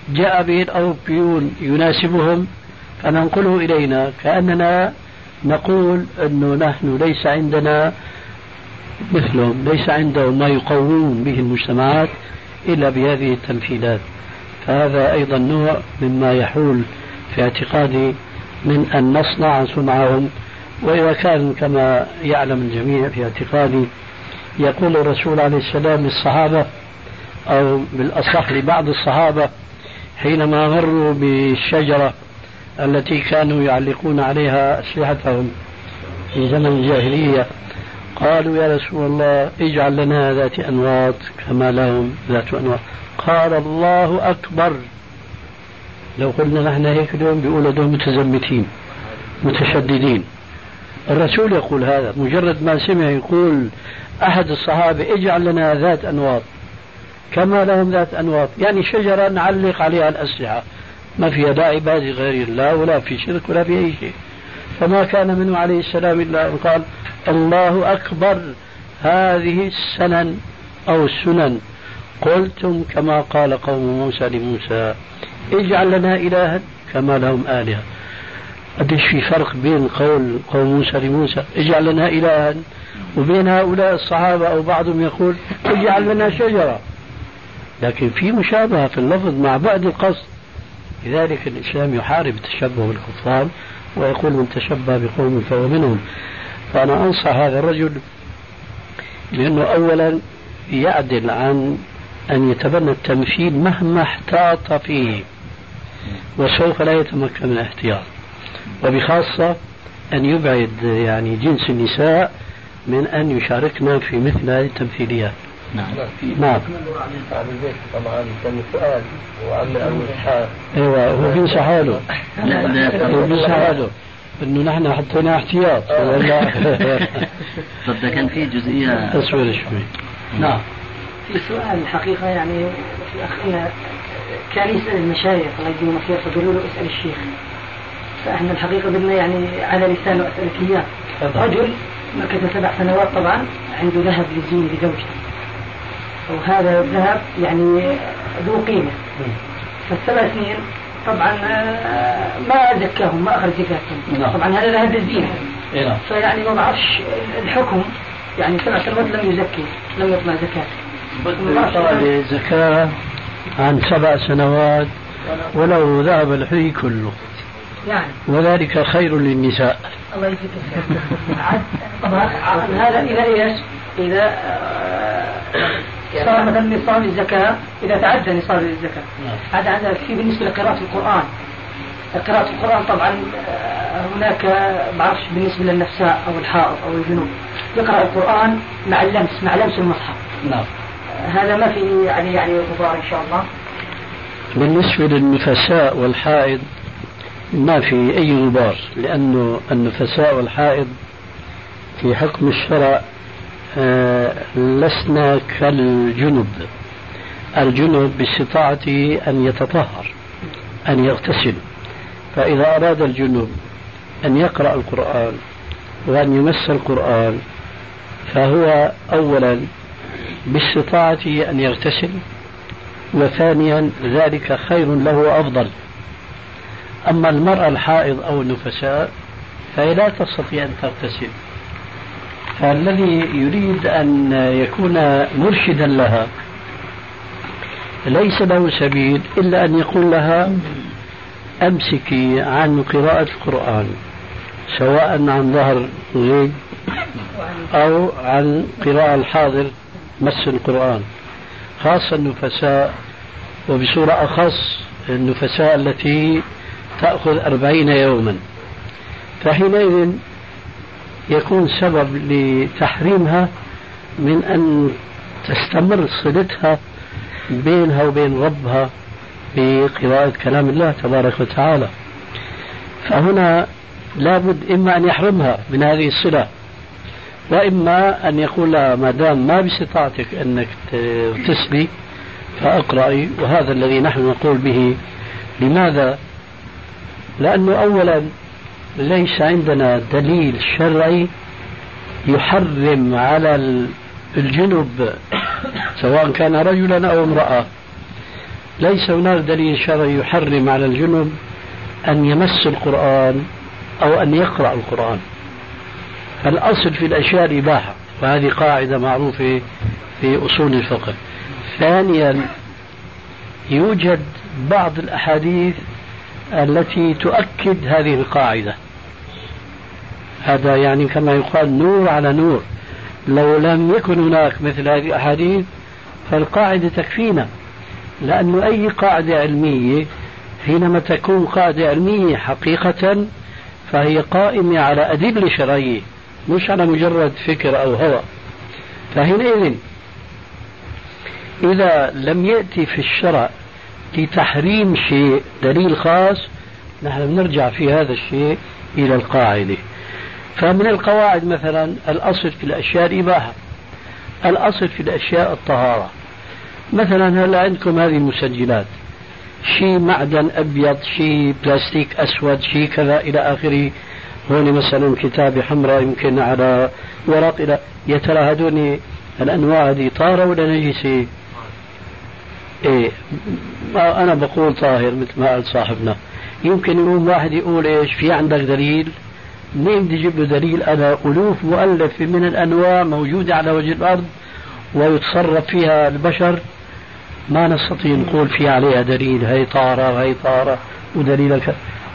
جاء به الأوروبيون يناسبهم فننقله إلينا كأننا نقول أنه نحن ليس عندنا مثلهم ليس عندهم ما يقومون به المجتمعات إلا بهذه التمثيلات. فهذا أيضا نوع مما يحول في اعتقادي من أن نصنع صنعهم وإذا كان كما يعلم الجميع في اعتقادي يقول الرسول عليه السلام للصحابة أو بالأصح لبعض الصحابة حينما مروا بالشجرة التي كانوا يعلقون عليها أسلحتهم في زمن الجاهلية قالوا يا رسول الله اجعل لنا ذات أنواط كما لهم ذات أنواط. قال الله أكبر. لو قلنا نحن هيك اليوم بيقولوا دول متزمتين متشددين. الرسول يقول هذا مجرد ما سمع يقول أحد الصحابة اجعل لنا ذات أنواط كما لهم ذات أنواط. يعني شجرة نعلق عليها الأسلحة. ما فيها لا عبادة غير الله ولا في شرك ولا في أي شيء. فما كان منه عليه السلام إلا أن قال الله أكبر هذه السنن أو السنن قلتم كما قال قوم موسى لموسى اجعل لنا إلها كما لهم آلهة. قديش في فرق بين قول قوم موسى لموسى اجعل لنا إلها وبين هؤلاء الصحابة أو بعضهم يقول اجعل لنا شجرة. لكن في مشابهة في اللفظ مع بعد القصد. لذلك الإسلام يحارب التشبه بالكفار ويقول من تشبه بقوم فهو منهم فأنا أنصح هذا الرجل لأنه أولا يعدل عن أن يتبنى التمثيل مهما احتاط فيه وسوف لا يتمكن من الاحتياط. وبخاصة أن يبعد يعني جنس النساء من أن يشاركنا في مثل هذه التمثيليات. نعم. نعم. طبعا كان سؤال وعم أيوه هو بينصح حاله هو بينصح حاله إنه نحن حطينا احتياط. ولا *laughs* طب ده كان في جزئية. تصوير شوي. نعم. في سؤال الحقيقة يعني في اخ كان يسأل المشايخ الله يديهم خير فقالوا له اسأل الشيخ. فإحنا الحقيقة بدنا يعني على لسانه أسألك إياه. رجل مكث سبع سنوات طبعا عنده ذهب للزين لزوجته. وهذا الذهب يعني ذو قيمة. فالسبع سنين طبعا آه، ما زكاهم ما أخذ زكاتهم. نعم. طبعا هذا ذهب الزينة نعم. فيعني ما بعرفش الحكم. يعني سبع سنوات لم يزكي لم يطلع زكاة زكاة عن سبع سنوات ولو ذهب الحي كله. يعني. وذلك خير للنساء. الله يجزيك هذا إذا إيش؟ إذا آه، صار مثلا نصاب الزكاة إذا تعدى نصاب الزكاة. نعم. هذا هذا في بالنسبة لقراءة القرآن. قراءة القرآن طبعا آه، هناك بعرفش بالنسبة للنفساء أو الحائط أو الجنوب يقرأ القرآن مع اللمس مع لمس المصحف. نعم. هذا ما في يعني يعني غبار إن شاء الله. بالنسبة للنفساء والحائض ما في أي غبار لأنه النفساء والحائض في حكم الشرع آه، لسنا كالجنب. الجنب باستطاعته أن يتطهر أن يغتسل. فإذا أراد الجنب أن يقرأ القرآن وأن يمس القرآن فهو أولا باستطاعته أن يغتسل وثانيا ذلك خير له وأفضل. أما المرأة الحائض أو النفساء فهي لا تستطيع أن تغتسل. فالذي يريد أن يكون مرشدا لها. ليس له سبيل إلا أن يقول لها أمسكي عن قراءة القرآن سواء عن ظهر غيب أو عن قراءة الحاضر مس القرآن خاصة النفساء وبصورة أخص النفساء التي تأخذ أربعين يوما. فحينئذ يكون سبب لتحريمها من أن تستمر صلتها بينها وبين ربها بقراءة كلام الله تبارك وتعالى فهنا لابد إما أن يحرمها من هذه الصلة وإما أن يقول لها ما دام ما باستطاعتك أنك تسبي فأقرأي وهذا الذي نحن نقول به لماذا؟ لأنه أولا ليس عندنا دليل شرعي يحرم على الجنب سواء كان رجلا أو امرأة. ليس هناك دليل شرعي يحرم على الجنب أن يمس القرآن أو أن يقرأ القرآن. الأصل في الأشياء الإباحة وهذه قاعدة معروفة في أصول الفقه. ثانيا يوجد بعض الأحاديث التي تؤكد هذه القاعدة. هذا يعني كما يقال نور على نور. لو لم يكن هناك مثل هذه الأحاديث فالقاعدة تكفينا. لأن أي قاعدة علمية حينما تكون قاعدة علمية حقيقة فهي قائمة على أدلة شرعية مش على مجرد فكر أو هوى. فحينئذ إذا لم يأتي في الشرع لتحريم شيء دليل خاص نحن بنرجع في هذا الشيء إلى القاعدة. فمن القواعد مثلا الأصل في الأشياء الإباحة الأصل في الأشياء الطهارة. مثلا هلا عندكم هذه المسجلات؟ شيء معدن أبيض شيء بلاستيك أسود شيء كذا إلى آخره. هون مثلا كتابة حمراء يمكن على ورق إلى يا ترى هذول الأنواع هذه طاهرة ولا نجسة؟ إيه أنا بقول طاهر مثل ما قال صاحبنا. يمكن يقوم واحد يقول إيش؟ في عندك دليل؟ منين أجيب له دليل أنا ألوف مؤلفه من الأنواع موجودة على وجه الأرض ويتصرف فيها البشر. ما نستطيع نقول في عليها دليل هي طارة وهي طارة ودليل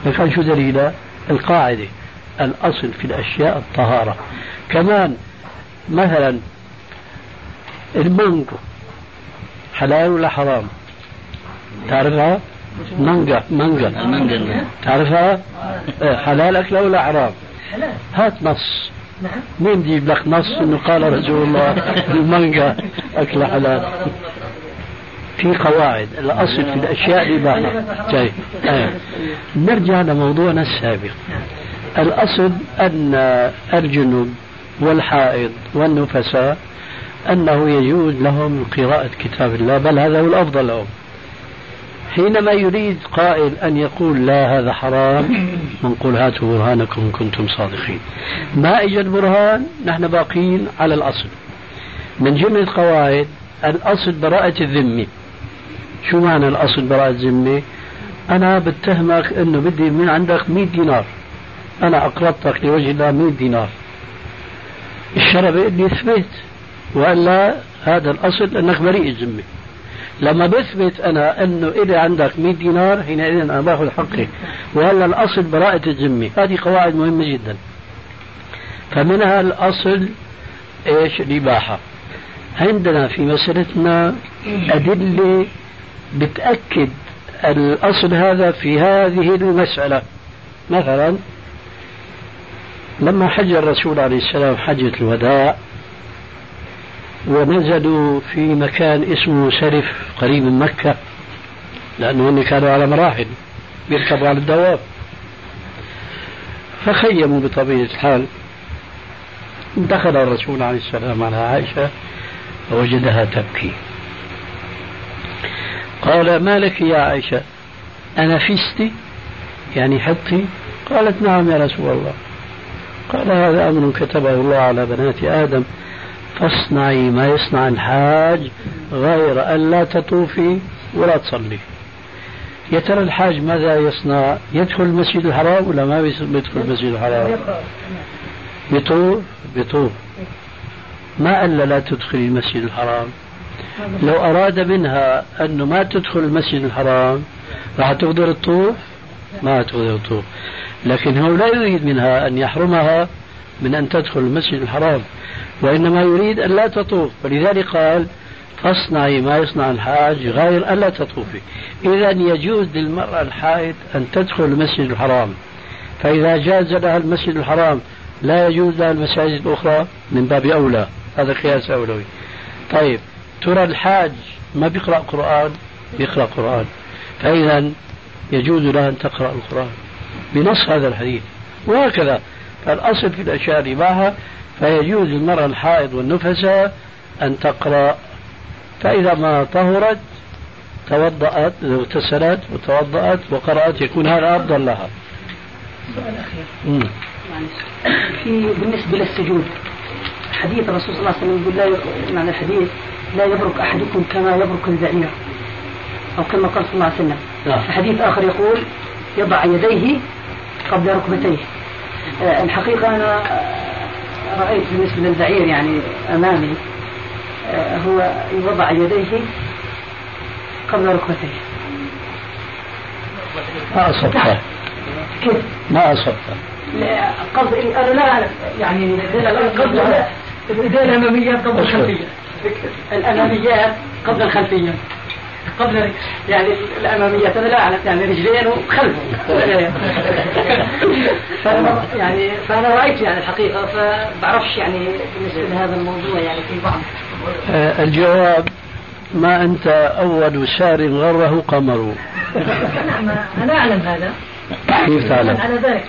لكن شو دليلها القاعدة الأصل في الأشياء الطهارة. كمان مثلا المانجو حلال ولا حرام؟ تعرفها؟ مانجا مانجا. تعرفها؟ إيه، حلال أكلها ولا حرام؟ هات نص. نعم. مين بيجيب لك نص؟ إنه قال رسول الله. *laughs* المانجا أكل حلال. في قواعد. الأصل في الأشياء الاباحه طيب آه. نرجع لموضوعنا السابق. الأصل أن الجنوب والحائض والنفساء أنه يجوز لهم قراءة كتاب الله بل هذا هو الأفضل لهم. حينما يريد قائل أن يقول لا هذا حرام *coughs* نقول هاتوا برهانكم كنتم صادقين. ما إجا البرهان؟ نحن باقين على الأصل. من جملة القواعد الأصل براءة الذمة. شو معنى الأصل براءة الذمة؟ أنا بتهمك أنه بدي من عندك 100 دينار. أنا أقرضتك لوجه الله 100 دينار. الشرع بيقول لي اثبت والا هذا الأصل إنك بريء الذمة. لما بثبت أنا إنه الي عندك 100 دينار حينئذ أنا باخذ حقي. وهلا الأصل براءة الذمة. هذه قواعد مهمة جدا. فمنها الأصل إيش؟ الإباحة. عندنا في مسألتنا أدلة بتأكد الأصل هذا في هذه المسألة. مثلا لما حج الرسول عليه السلام حجة الوداع ونزلوا في مكان اسمه سرف قريب من مكة لأنه كانوا على مراحل بيركبوا على الدواب. فخيموا بطبيعة الحال. دخل الرسول عليه السلام على عائشة فوجدها تبكي. قال ما لك يا عائشة؟ أنفستي يعني حطي قالت نعم يا رسول الله. قال هذا أمر كتبه الله على بنات آدم. فاصنعي ما يصنع الحاج غير أن لا تطوفي ولا تصلي. يا ترى الحاج ماذا يصنع؟ يدخل المسجد الحرام ولا ما بيدخل المسجد الحرام؟ بيطوف. بيطوف. ما قال لا تدخلي المسجد الحرام؟ لو أراد منها أنه ما تدخل المسجد الحرام راح تقدر تطوف ما تقدر تطوف لكن هو لا يريد منها أن يحرمها من أن تدخل المسجد الحرام. وإنما يريد أن لا تطوف. ولذلك قال فاصنعي ما يصنع الحاج غير ألا تطوفي. إذا يجوز للمرأة الحائض أن تدخل المسجد الحرام. فإذا جاز لها المسجد الحرام لا يجوز لها المساجد الأخرى من باب أولى. هذا قياس أولوي. طيب ترى الحاج ما بيقرأ قرآن؟ بيقرأ قرآن. فإذا يجوز لها أن تقرأ القرآن. بنص هذا الحديث. وهكذا. فالأصل في الأشياء الإباحة فيجوز للمرأة الحائض والنفساء أن تقرأ فإذا ما طهرت توضأت اغتسلت وتوضأت وقرأت يكون هذا أفضل لها. سؤال أخير. في بالنسبة للسجود حديث الرسول صلى الله عليه وسلم يقول لا معنى الحديث لا يبرك أحدكم كما يبرك البعير أو كما قال صلى الله عليه وسلم. نعم. في حديث آخر يقول يضع يديه قبل ركبتيه. آه، الحقيقة أنا رأيت بالنسبة للبعير يعني أمامي آه، هو وضع يديه قبل ركبتيه. ما أصبت كيف؟ ما أصبت قصد أنا لا أعرف يعني قبل الإيدين الأماميات قبل الخلفية. الأماميات قبل الخلفية. قبل يعني الاماميات أنا لا أعرف يعني رجلين وخلف. *laughs* فأنا يعني فأنا رأيت يعني الحقيقة فبعرفش يعني بالنسبة لهذا الموضوع يعني في بعض. آه، الجواب ما أنت أول سار غره قمر نعم أنا أعلم هذا. كيف تعلم؟ على ذلك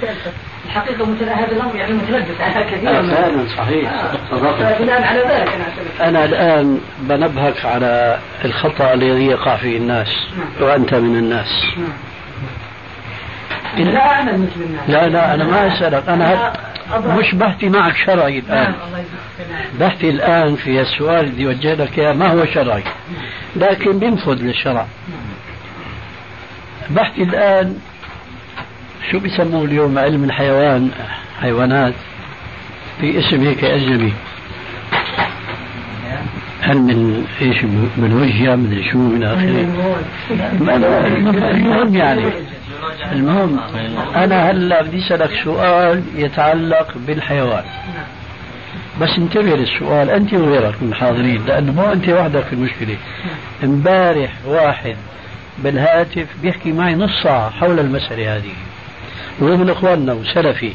الحقيقة مثل هذا الأمر يعني متلبس على كثير آه فعلا صحيح. آه. بناء على ذلك أنا أنا الآن بنبهك على الخطأ الذي يقع فيه الناس نعم. وأنت من الناس. نعم. لا أنا مثل الناس. لا لا أنا ما أسألك. أنا مش بحثي معك شرعي الآن. نعم، بحثي الآن في السؤال اللي وجه لك ما هو شرعي؟ لكن بينفذ للشرع. بحثي الآن شو بيسموه اليوم؟ علم الحيوان حيوانات. في اسم هيك أجنبي. علم إيش بالوجه مدري شو من آخره. المهم يعني. المهم أنا هلأ بدي أسألك سؤال يتعلق بالحيوان. بس انتبه للسؤال أنت وغيرك من الحاضرين لأنه مو أنت وحدك في المشكلة. امبارح واحد بالهاتف بيحكي معي نص ساعة حول المسألة هذه. وهو من إخواننا وسلفي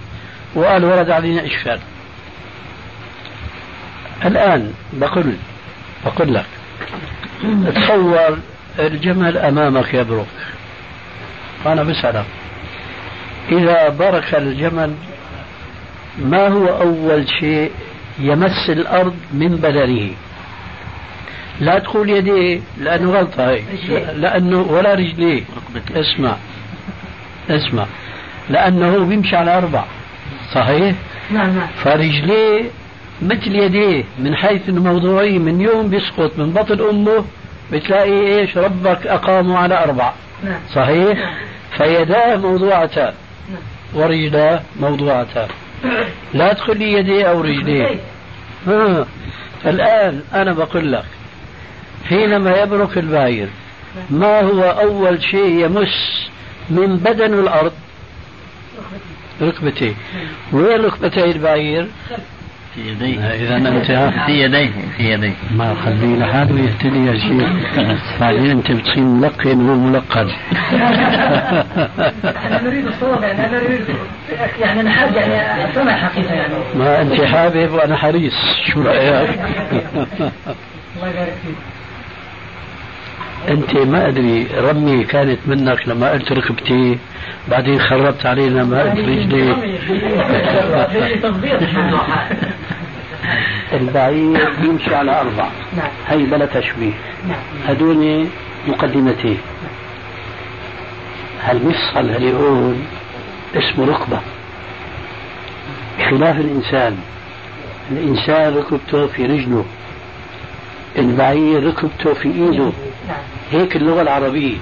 وقال ورد علينا اشكال الآن بقول بقول لك تصور الجمل أمامك يبرك أنا بسألك إذا برك الجمل ما هو أول شيء يمس الأرض من بدنه؟ لا تقول يديه لأنه غلطة هي لأنه ولا رجليه اسمع اسمع. لأنه بيمشي على أربع. صحيح؟ نعم نعم. فرجليه مثل يديه من حيث الموضوعي من يوم بيسقط من بطن أمه بتلاقي إيش؟ ربك أقامه على أربع. نعم. صحيح؟ نعم. فيداه موضوعتان نعم. ورجلاه موضوعتان لا تقول لي يديه أو رجليه. ها. الآن أنا بقول لك حينما يبرك البعير ما هو أول شيء يمس من بدن الأرض؟ ركبتيه وين ركبتي البعير؟ في يديه إذا أنت في يديه في يديه ما خليه لحاله يهتدي يا شيخ. بعدين أنت بتصير ملقن وملقن. *laughs* إحنا نريد الصواب يعني أنا نريد يعني أنا حابب يعني أسمع حقيقة يعني. ما أنت حابب وأنا حريص. شو رأيك؟ *laughs* الله يبارك فيك. أنت ما أدري رمي كانت منك لما قلت ركبتي بعدين خربت علينا ما قلت رجلي *laughs* البعير بيمشي على أربع. هي بلا تشبيه. هدول مقدمتين هالمفصل اللي هون اسمه ركبة. خلاف الإنسان. الإنسان ركبته في رجله. البعير ركبته في إيده. هيك اللغة العربية.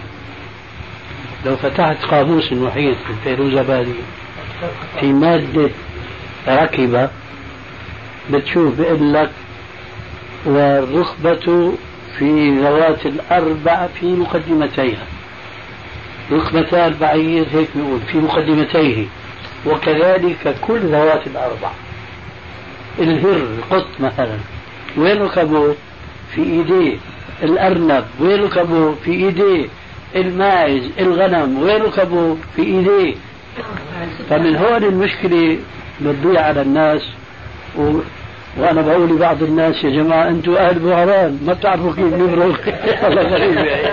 لو فتحت قاموس المحيط في الفيروزابادي في مادة ركبة بتشوف بيقول لك والركبة في ذوات الأربع في مقدمتيها. ركبتا البعير هيك بيقول في مقدمتيه وكذلك كل ذوات الأربع. الهر القط مثلا. وين ركبه في إيديه. الأرنب وين ركبه في ايديه الماعز الغنم وين ركبه في ايديه فمن هون المشكلة بتضيع على الناس. وأنا بقول لبعض الناس يا جماعة أنتم أهل بوهران ما بتعرفوا كيف نبرق والله غريب يعني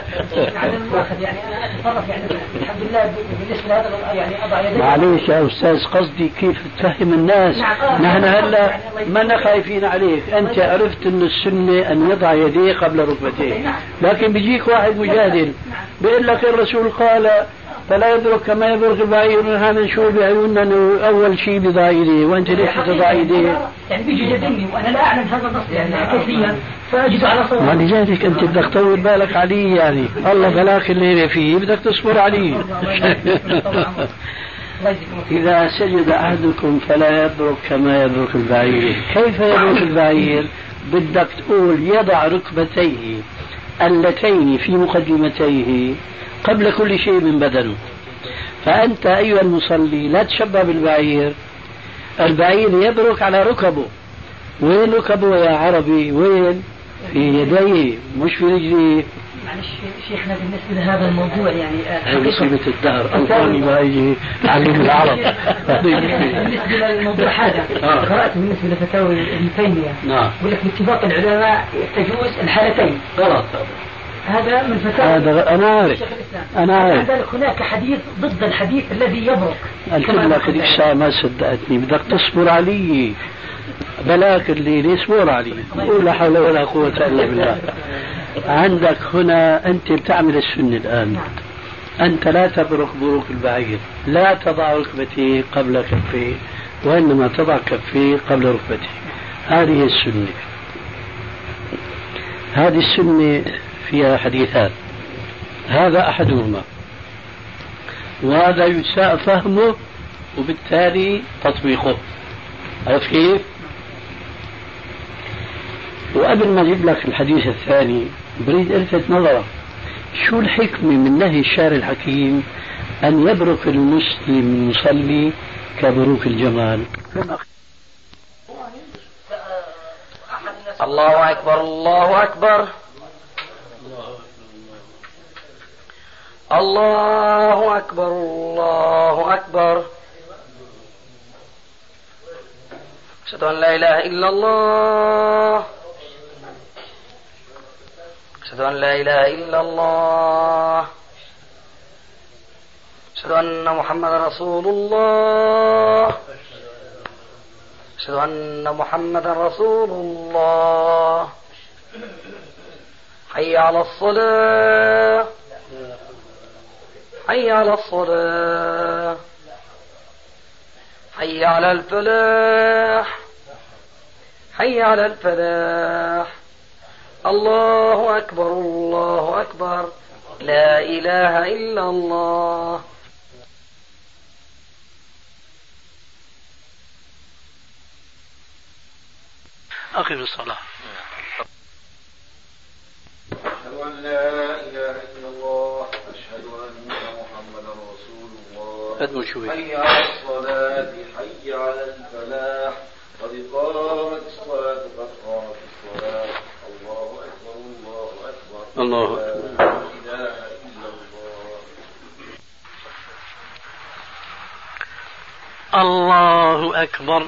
الحمد لله بالنسبة لهذا يعني أضع يدي. معليش يا أستاذ قصدي كيف تفهم الناس. نحن هلا ما خايفين عليك. أنت عرفت إن السنة أن يضع يديه قبل ركبتيه. لكن بيجيك واحد مجادل بيقول لك الرسول قال فلا يدرك كما يدرك البعير هذا شو بعيوننا أنه أول شيء بضع يديه وأنت ليش يديه؟ يعني بيجي جدني وأنا لا أعلم هذا النص يعني كيفيا فأجد على صواب ما لذلك أنت بدك تطول بالك عليه يعني. الله بلاك الليلة فيه بدك تصبر عليه *laughs* إذا سجد أحدكم فلا يبرك كما يبرك البعير. كيف يبرك البعير؟ بدك تقول يضع ركبتيه اللتين في مقدمتيه. قبل كل شيء من بدنه فأنت أيها المصلي لا تشبه بالبعير. البعير يبرك على ركبه. وين ركبه يا عربي؟ وين؟ في يديه مش في رجليه. معلش شيخنا بالنسبة لهذا الموضوع يعني هي مصيبة الدهر. أوطاني ما يجي تعليم العرب. بالنسبة للموضوع هذا آه. قرأت بالنسبة لفتاوي ابن تيمية. نعم. يقول لك باتفاق العلماء تجوز الحالتين. غلط. هذا من فتاوى هذا أنا عارف. أنا عارف. هناك حديث ضد الحديث الذي يبرك قلت لك الإشاء ما صدقتني. بدك تصبر علي. بلاك الليل اصبر علي. قول لا حول ولا قوة إلا بالله. عندك هنا أنت بتعمل السنة الآن. أنت لا تبرك بروك البعير. لا تضع ركبتيه قبل كفيه وإنما تضع كفيه قبل ركبتيه هذه السنة. هذه السنة فيها حديثان. هذا أحدهما. وهذا يساء فهمه وبالتالي تطبيقه. عرفت كيف؟ وقبل ما أجيب لك الحديث الثاني بريد ألفت نظرك شو الحكمة من نهي الشارع الحكيم أن يبرك المسلم المصلي كبروك الجمال؟ الله أكبر الله أكبر. الله أكبر الله أكبر. أشهد أن لا إله إلا الله. أشهد أن لا إله إلا الله. أشهد أن محمد رسول الله. أشهد أن محمد رسول الله. حي على الصلاة. حي على الصلاة. حي على الفلاح. حي على الفلاح. الله أكبر الله أكبر. لا إله إلا الله. أقم الصلاة. أشهد أن لا إله إلا الله أشهد أن محمدا رسول أدموا شوي. حي على الصلاة حي على الفلاح. قد قامت الصلاة قد قامت الصلاة. الله أكبر الله أكبر. الله لا إله إلا الله. الله أكبر.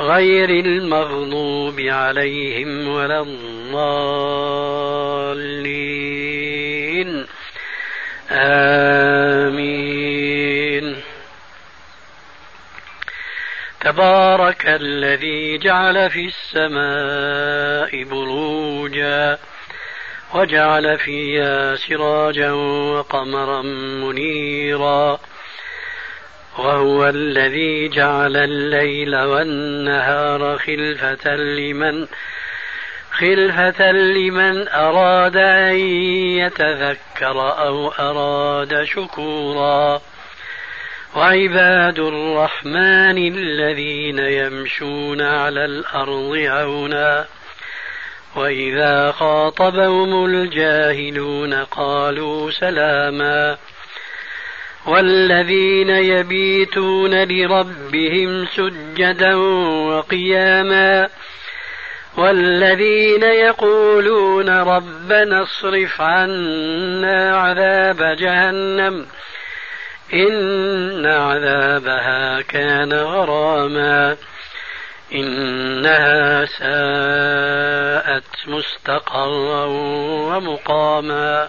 غير المغضوب عليهم ولا الضالين. آمين. تبارك الذي جعل في السماء بروجا وجعل فيها سراجا وقمرا منيرا. وهو الذي جعل الليل والنهار خلفة لمن خلفة لمن أراد أن يتذكر أو أراد شكورا. وعباد الرحمن الذين يمشون على الأرض هونا وإذا خاطبهم الجاهلون قالوا سلاما. والذين يبيتون لربهم سجدا وقياما والذين يقولون ربنا اصرف عنا عذاب جهنم إن عذابها كان غراما إنها ساءت مستقرا ومقاما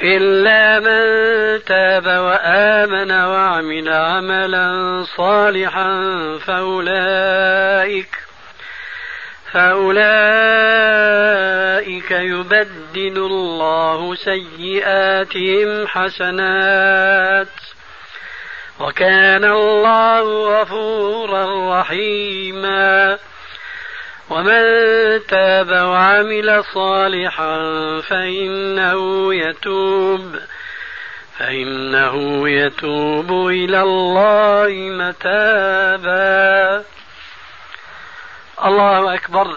إلا من تاب وآمن وعمل عملا صالحا فأولئك فأولئك يبدل الله سيئاتهم حسنات وكان الله غفورا رحيما ومن تاب وعمل صالحا فإنه يتوب فإنه يتوب إلى الله متابا. الله أكبر.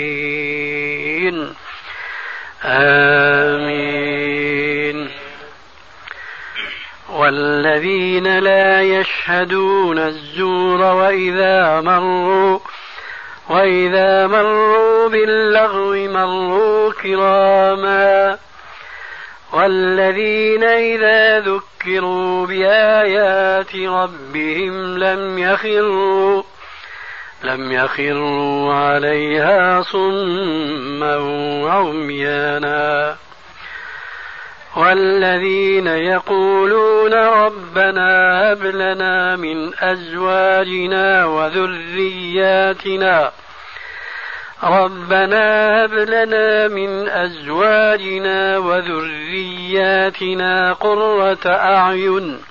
آمين. والذين لا يشهدون الزور وإذا مروا وإذا مروا باللغو مروا كراما. والذين إذا ذكروا بآيات ربهم لم يخروا لم يخروا عليها صما وعميانا. والذين يقولون ربنا هب لنا من أزواجنا وذرياتنا. ربنا هب لنا من أزواجنا وذرياتنا قرة أعين.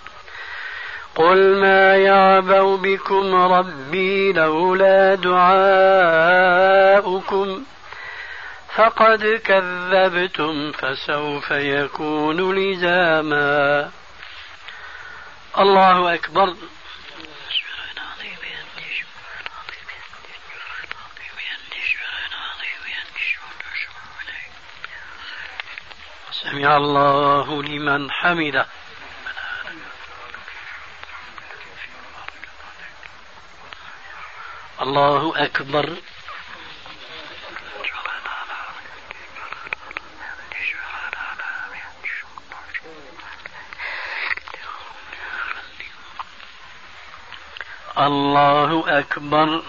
قل ما يعبأ بكم ربي لولا دعاؤكم فقد كذبتم فسوف يكون لزاما. الله أكبر. سمع الله لمن حمده. الله أكبر. الله أكبر.